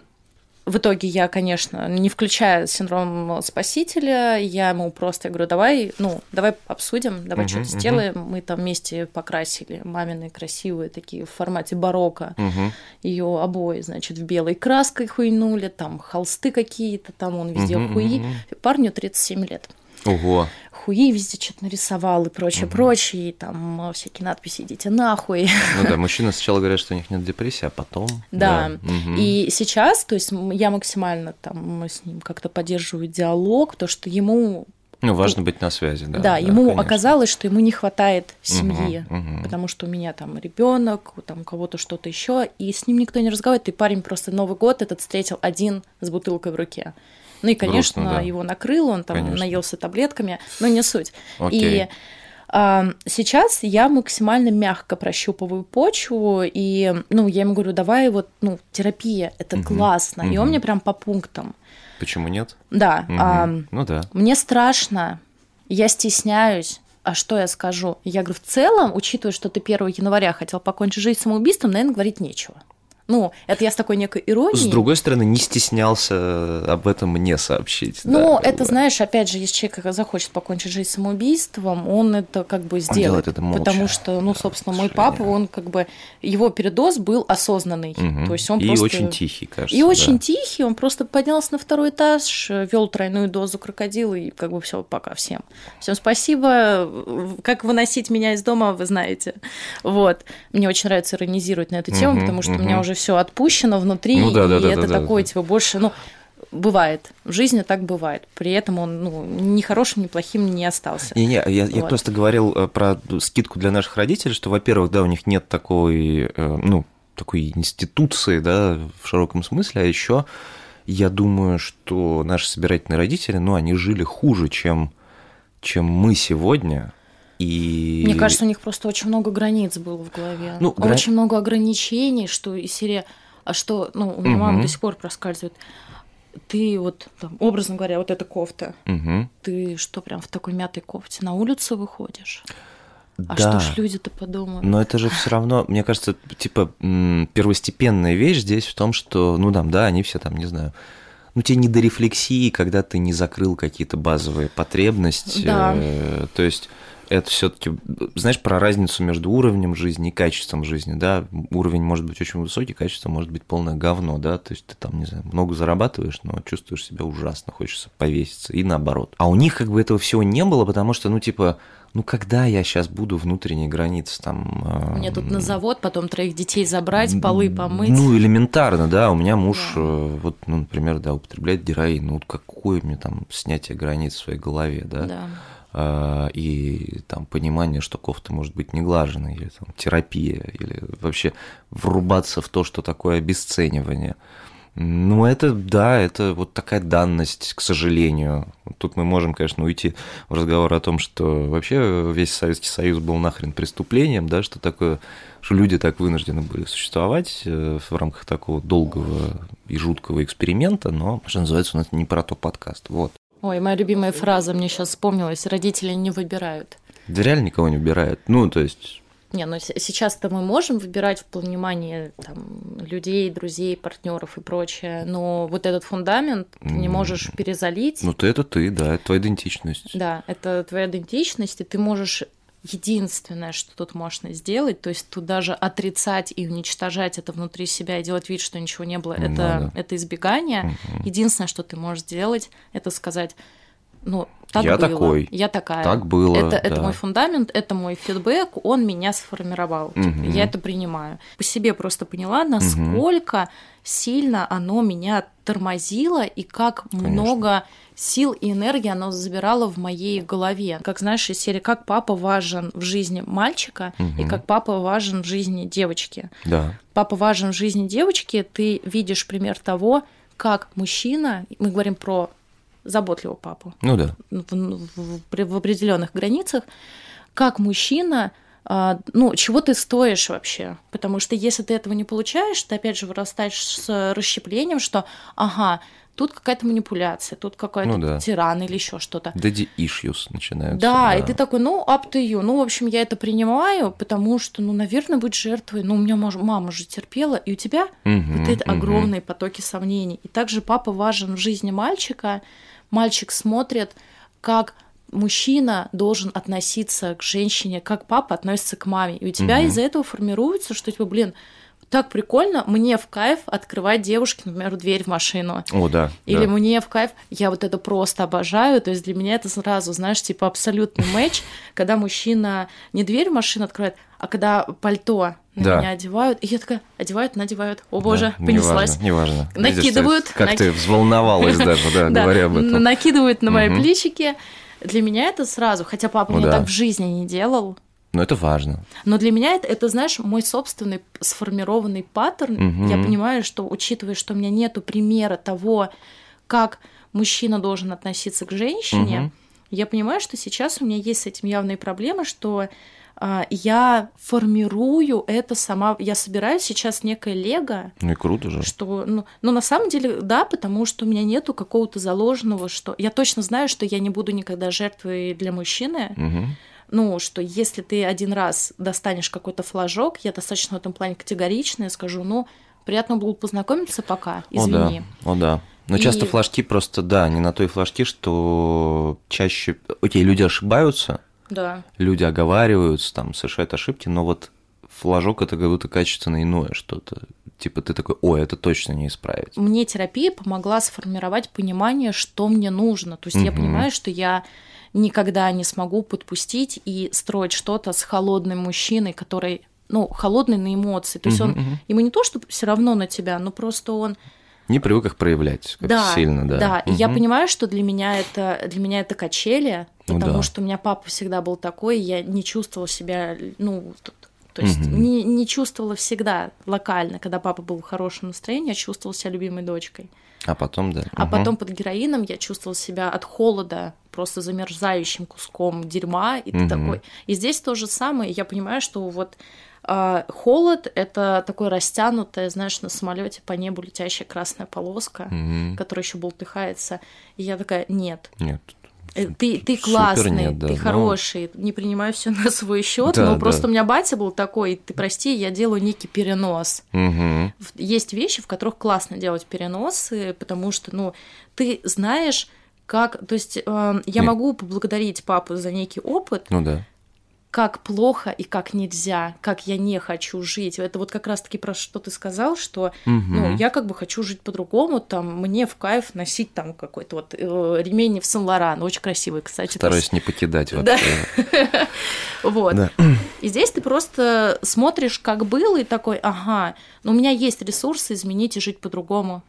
в итоге я, конечно, не включая синдром спасителя, я ему просто говорю, давай, ну, давай обсудим, давай uh что-то uh сделаем. Мы там вместе покрасили мамины красивые такие в формате барокко. uh Ее обои, значит, в белой краской хуйнули, там холсты какие-то, там он везде uh хуи. Парню 37 лет. Ого хуи везде что-то нарисовал и прочее, угу. прочее, и там всякие надписи «идите нахуй». Ну да, [LAUGHS] мужчины сначала говорят, что у них нет депрессии, а потом... Да, да. Угу. и сейчас, то есть я максимально там с ним как-то поддерживаю диалог, то что ему ну, важно быть на связи, да. Да, да ему конечно. оказалось, что ему не хватает семьи, угу, угу. потому что у меня там ребенок, там у кого-то что-то еще, и с ним никто не разговаривает. И парень просто Новый год этот встретил один с бутылкой в руке. Ну и, конечно, Грустно, да. его накрыл, он там конечно. наелся таблетками, но не суть. Окей. И а, Сейчас я максимально мягко прощупываю почву, и ну, я ему говорю, давай вот, ну, терапия, это угу, классно. Угу. И он мне прям по пунктам. Почему нет? Да. Угу. А, ну да. Мне страшно, я стесняюсь. А что я скажу? Я говорю, в целом, учитывая, что ты 1 января хотел покончить жизнь самоубийством, наверное, говорить нечего. Ну, это я с такой некой иронией. С другой стороны, не стеснялся об этом мне сообщить. Ну, да, это, бы. знаешь, опять же, если человек захочет покончить жизнь самоубийством, он это как бы сделает. Он делает это молча. Потому что, ну, собственно, мой папа, он как бы, его передоз был осознанный. Угу. То есть он и просто... очень тихий, кажется. И да. очень тихий, он просто поднялся на второй этаж, вел тройную дозу крокодила, и как бы все, пока всем. Всем спасибо. Как выносить меня из дома, вы знаете. Вот. Мне очень нравится иронизировать на эту тему, угу, потому что угу. у меня уже все отпущено внутри, ну, да, да, и да, это да, такое, да. типа, больше, ну, бывает. В жизни так бывает. При этом он ну, ни хорошим, ни плохим не остался. Не, не, я, вот. я просто говорил э, про скидку для наших родителей, что, во-первых, да, у них нет такой, э, ну, такой институции, да, в широком смысле, а еще я думаю, что наши собирательные родители, ну, они жили хуже, чем, чем мы сегодня. И... Мне кажется, у них просто очень много границ было в голове. Ну, гра... Очень много ограничений, что из серии... А что, ну, у меня угу. мама до сих пор проскальзывает. Ты вот, там, образно говоря, вот эта кофта. Угу. Ты что, прям в такой мятой кофте на улицу выходишь? А да. что ж люди-то подумают? Но это же все равно, мне кажется, типа первостепенная вещь здесь в том, что, ну там, да, они все там, не знаю, ну тебе не до рефлексии, когда ты не закрыл какие-то базовые потребности. Да. Э, то есть это все-таки, знаешь, про разницу между уровнем жизни и качеством жизни, да, уровень может быть очень высокий, качество может быть полное говно, да, то есть ты там, не знаю, много зарабатываешь, но чувствуешь себя ужасно, хочется повеситься, и наоборот. А у них как бы этого всего не было, потому что, ну, типа, ну когда я сейчас буду внутренней границы там... Мне тут на завод, потом троих детей забрать, полы помыть. Ну, элементарно, да, у меня муж, да. Э, вот, ну, например, да, употребляет героин, ну, какое мне там снятие границ в своей голове, да? Да. А, и там понимание, что кофта может быть не глаженной, или там терапия, или вообще врубаться в то, что такое обесценивание. Ну, это, да, это вот такая данность, к сожалению. Тут мы можем, конечно, уйти в разговор о том, что вообще весь Советский Союз был нахрен преступлением, да, что такое, что люди так вынуждены были существовать э, в рамках такого долгого и жуткого эксперимента, но, что называется, у нас не про то подкаст, вот. Ой, моя любимая фраза мне сейчас вспомнилась. Родители не выбирают. Да реально никого не выбирают. Ну, то есть... Не, ну сейчас-то мы можем выбирать в понимании там, людей, друзей, партнеров и прочее, но вот этот фундамент ты не можешь перезалить. Ну, ты это ты, да, это твоя идентичность. Да, это твоя идентичность, и ты можешь единственное, что тут можно сделать, то есть тут даже отрицать и уничтожать это внутри себя и делать вид, что ничего не было, Не это, надо. это избегание. Мгм. Единственное, что ты можешь сделать, это сказать, ну, так Я было, такой. я такая. Так было, Это, это да. мой фундамент, это мой фидбэк, он меня сформировал. Типа, Мгм. я это принимаю. По себе просто поняла, насколько сильно оно меня тормозило и как много сил и энергии оно забирало в моей голове. Как знаешь, из серии «Как папа важен в жизни мальчика» и Мгм. «Как папа важен в жизни девочки». Да. Папа важен в жизни девочки, ты видишь пример того, как мужчина, мы говорим про заботливого папу, Ну да. в, в- при- в определенных границах, как мужчина, ну, чего ты стоишь вообще? Потому что если ты этого не получаешь, ты опять же вырастаешь с расщеплением, что, ага, тут какая-то манипуляция, тут какой-то Ну да. тиран или еще что-то. Daddy issues начинаются. Да, и ты такой, ну, up to you. Ну, в общем, я это принимаю, потому что, ну, наверное, быть жертвой. Ну, у меня мама же терпела, и у тебя Мгм, вот это мгм. огромные потоки сомнений. И также папа важен в жизни мальчика. Мальчик смотрит, как мужчина должен относиться к женщине, как папа относится к маме. И у тебя Мгм. из-за этого формируется, что типа, блин, так прикольно, мне в кайф открывать девушке, например, дверь в машину. О, да. Или да. мне в кайф, я вот это просто обожаю, то есть для меня это сразу, знаешь, типа абсолютный [LAUGHS] матч, когда мужчина не дверь в машину открывает, а когда пальто на Да. меня одевают, и я такая, одевают, надевают, о боже, Да, понеслась. Неважно, неважно. Видишь, Накидывают, ты- как наки- ты взволновалась даже, [LAUGHS] да, говоря об этом. накидывают на мои плечики. Для меня это сразу, хотя папа Ну мне да. так в жизни не делал, Но это важно. но для меня это, это, знаешь, мой собственный сформированный паттерн. Я Мгм. понимаю, что, учитывая, что у меня нету примера того, как мужчина должен относиться к женщине, Мгм. я понимаю, что сейчас у меня есть с этим явные проблемы, что я формирую это сама. Я собираю сейчас некое лего, Ну и круто же. что, ну, ну, на самом деле, да, потому что у меня нету какого-то заложенного, что я точно знаю, что я не буду никогда жертвой для мужчины, Мгм. ну, что если ты один раз достанешь какой-то флажок, я достаточно в этом плане категоричная, скажу, ну, приятно было познакомиться пока, извини. О да, о да. Но И- часто флажки просто, да, не на той флажки, что чаще... Окей, люди ошибаются, Да. люди оговариваются, там, совершают ошибки, но вот флажок это как будто качественно иное что-то. Типа ты такой, ой, это точно не исправить. Мне терапия помогла сформировать понимание, что мне нужно. То есть я Мгм. понимаю, что я никогда не смогу подпустить и строить что-то с холодным мужчиной, который, ну, холодный на эмоции. То есть Мгм, он, мгм. ему не то, что все равно на тебя, но просто он Не привык их проявлять как да, сильно, да. Да, и я понимаю, что для меня это для меня это качели, Ну потому да. что у меня папа всегда был такой, я не чувствовала себя, ну, то есть Мгм. не, не чувствовала всегда локально, когда папа был в хорошем настроении, я чувствовала себя любимой дочкой. А потом, да. А Мгм. потом под героином я чувствовала себя от холода просто замерзающим куском дерьма, и ты Мгм. такой. И здесь то же самое. Я понимаю, что вот а, холод это такое растянутое, знаешь, на самолете по небу летящая красная полоска, Мгм. которая еще болтыхается. И я такая, нет. Нет. э, Ты, ты классный, нет, да, ты но- хороший, не принимай все на свой счет, Да, но да. просто у меня батя был такой, ты прости, я делаю некий перенос в- есть вещи, в которых классно делать переносы, потому что, ну, ты знаешь, как, то есть э, я Нет. могу поблагодарить папу за некий опыт, Ну да. Как плохо и как нельзя, как я не хочу жить. Это вот как раз-таки про что ты сказал, что, ну, Мгм. я как бы хочу жить по-другому, там, мне в кайф носить там какой-то вот э, ремень в Сан-Лоран, очень красивый, кстати. Стараюсь не покидать Да. вообще. [LAUGHS] Вот. И здесь ты просто смотришь, как было, и такой, ага, но у меня есть ресурсы изменить и жить по-другому.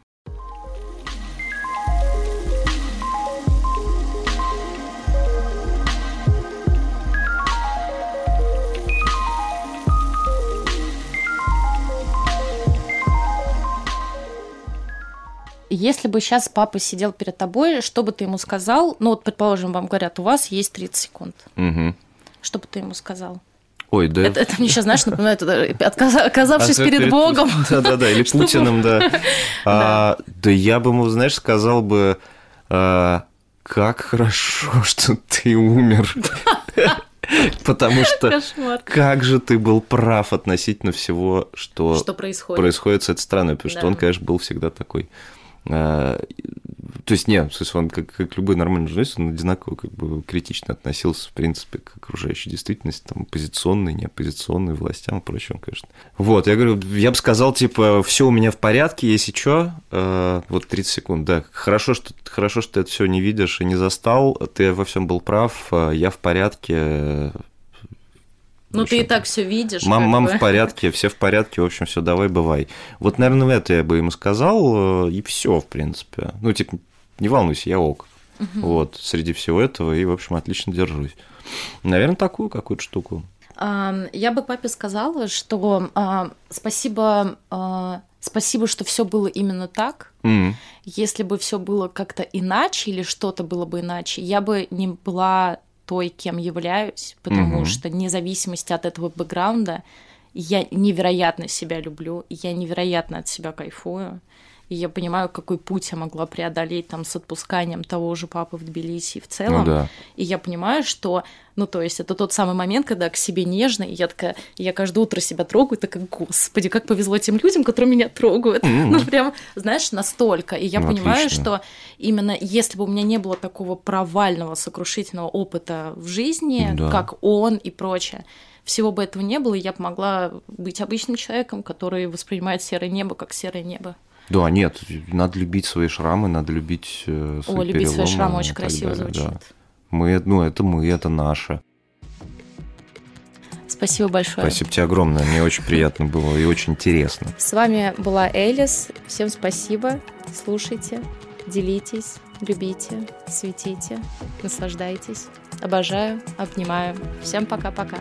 Если бы сейчас папа сидел перед тобой, что бы ты ему сказал? Ну вот, предположим, вам говорят, у вас есть 30 секунд. Мгм. Что бы ты ему сказал? Ой, да. Это, это мне сейчас, знаешь, напоминает, это, отказа- оказавшись А, перед Богом. [LAUGHS] Да-да-да, или Чтобы- Путиным, да. [LAUGHS] А, Да я бы ему, знаешь, сказал бы, а, как хорошо, [LAUGHS] что ты умер. Потому что Кошмар. как же ты был прав относительно всего, что Что происходит? происходит с этой страной, потому что Да. он, конечно, был всегда такой э, То есть нет, то есть он как, как любой нормальный журналист, он одинаково как бы критично относился, в принципе, к окружающей действительности, там, оппозиционной, неоппозиционной, властям и прочему, конечно. Вот, я говорю, я бы сказал, типа, все у меня в порядке, если что, э, вот 30 секунд, да, хорошо, что, хорошо, что ты это все не видишь и не застал, ты во всем был прав, э, я в порядке, ну, ты и так все видишь. Мам, мам в порядке, все в порядке, в общем, все, давай, бывай. Вот, наверное, это я бы ему сказал, э, и все, в принципе. Ну, типа, не волнуйся, я ок. Угу. Вот, среди всего этого, и, в общем, отлично держусь. Наверное, такую какую-то штуку. Я бы папе сказала, что а, спасибо, а, спасибо, что все было именно так. Mm. Если бы все было как-то иначе или что-то было бы иначе, я бы не была той, кем являюсь, потому угу. что независимости от этого бэкграунда я невероятно себя люблю, я невероятно от себя кайфую. И я понимаю, какой путь я могла преодолеть там с отпусканием того же папы в Тбилиси в целом. Ну, да. И я понимаю, что, ну, то есть это тот самый момент, когда к себе нежно, и я такая, я каждое утро себя трогаю, такая, господи, как повезло тем людям, которые меня трогают. Mm-hmm. Ну, прям, знаешь, настолько. И я ну, понимаю, отлично. что именно если бы у меня не было такого провального, сокрушительного опыта в жизни, да. как он и прочее, всего бы этого не было, и я бы могла быть обычным человеком, который воспринимает серое небо как серое небо. Да, нет, надо любить свои шрамы, надо любить э, свои О, любить свои шрамы очень красиво далее, звучит. Да. Мы, ну, это мы, это наше. Спасибо большое. Спасибо тебе огромное. Мне очень приятно было и очень интересно. С вами была Элис. Всем спасибо. Слушайте, делитесь, любите, светите, наслаждайтесь. Обожаю, обнимаю. Всем пока-пока.